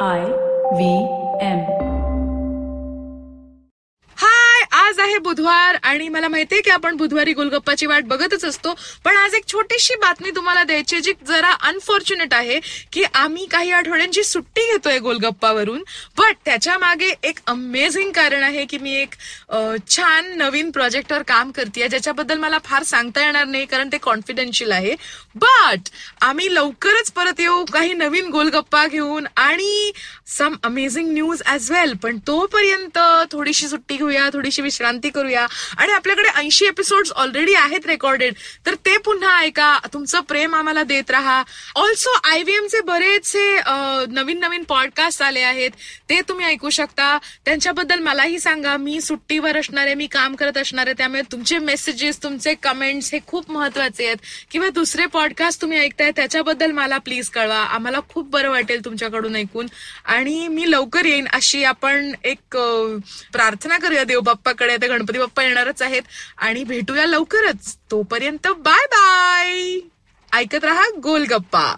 I V M. आज आहे बुधवार आणि मला माहितीये की आपण बुधवारी गोलगप्पाची वाट बघतच असतो. पण आज एक छोटीशी बातमी तुम्हाला द्यायची जी जरा अनफॉर्च्युनेट आहे की आम्ही काही आठवड्यांची सुट्टी घेतोय गोलगप्पावरून. बट त्याच्यामागे एक अमेझिंग कारण आहे की मी एक छान नवीन प्रोजेक्टवर काम करते ज्याच्याबद्दल मला फार सांगता येणार नाही कारण ते कॉन्फिडेन्शियल आहे. बट आम्ही लवकरच परत येऊ काही नवीन गोलगप्पा घेऊन आणि some amazing news as well पण तोपर्यंत थोडीशी सुट्टी घेऊया थोडीशी विश्रांती करूया. आणि आपल्याकडे ऐंशी एपिसोड ऑलरेडी आहेत रेकॉर्डेड तर ते पुन्हा ऐका. तुमचं प्रेम आम्हाला देत राहा. ऑल्सो आय व्ही एमचे बरेचसे नवीन नवीन पॉडकास्ट आले आहेत. ते तुम्ही ऐकू शकता. त्यांच्याबद्दल मलाही सांगा. मी सुट्टीवर असणारे मी काम करत असणारे त्यामुळे तुमचे मेसेजेस तुमचे कमेंट्स हे खूप महत्त्वाचे आहेत. किंवा दुसरे पॉडकास्ट तुम्ही ऐकताय त्याच्याबद्दल मला प्लीज कळवा. आम्हाला खूप बरं वाटेल तुमच्याकडून ऐकून. आणि मी लवकर येईन अशी आपण एक प्रार्थना करूया देव बाप्पाकडे आता गणपती बाप्पा येणारच आहेत. आणि भेटूया लवकरच. तोपर्यंत बाय बाय. ऐकत रहा गोलगप्पा.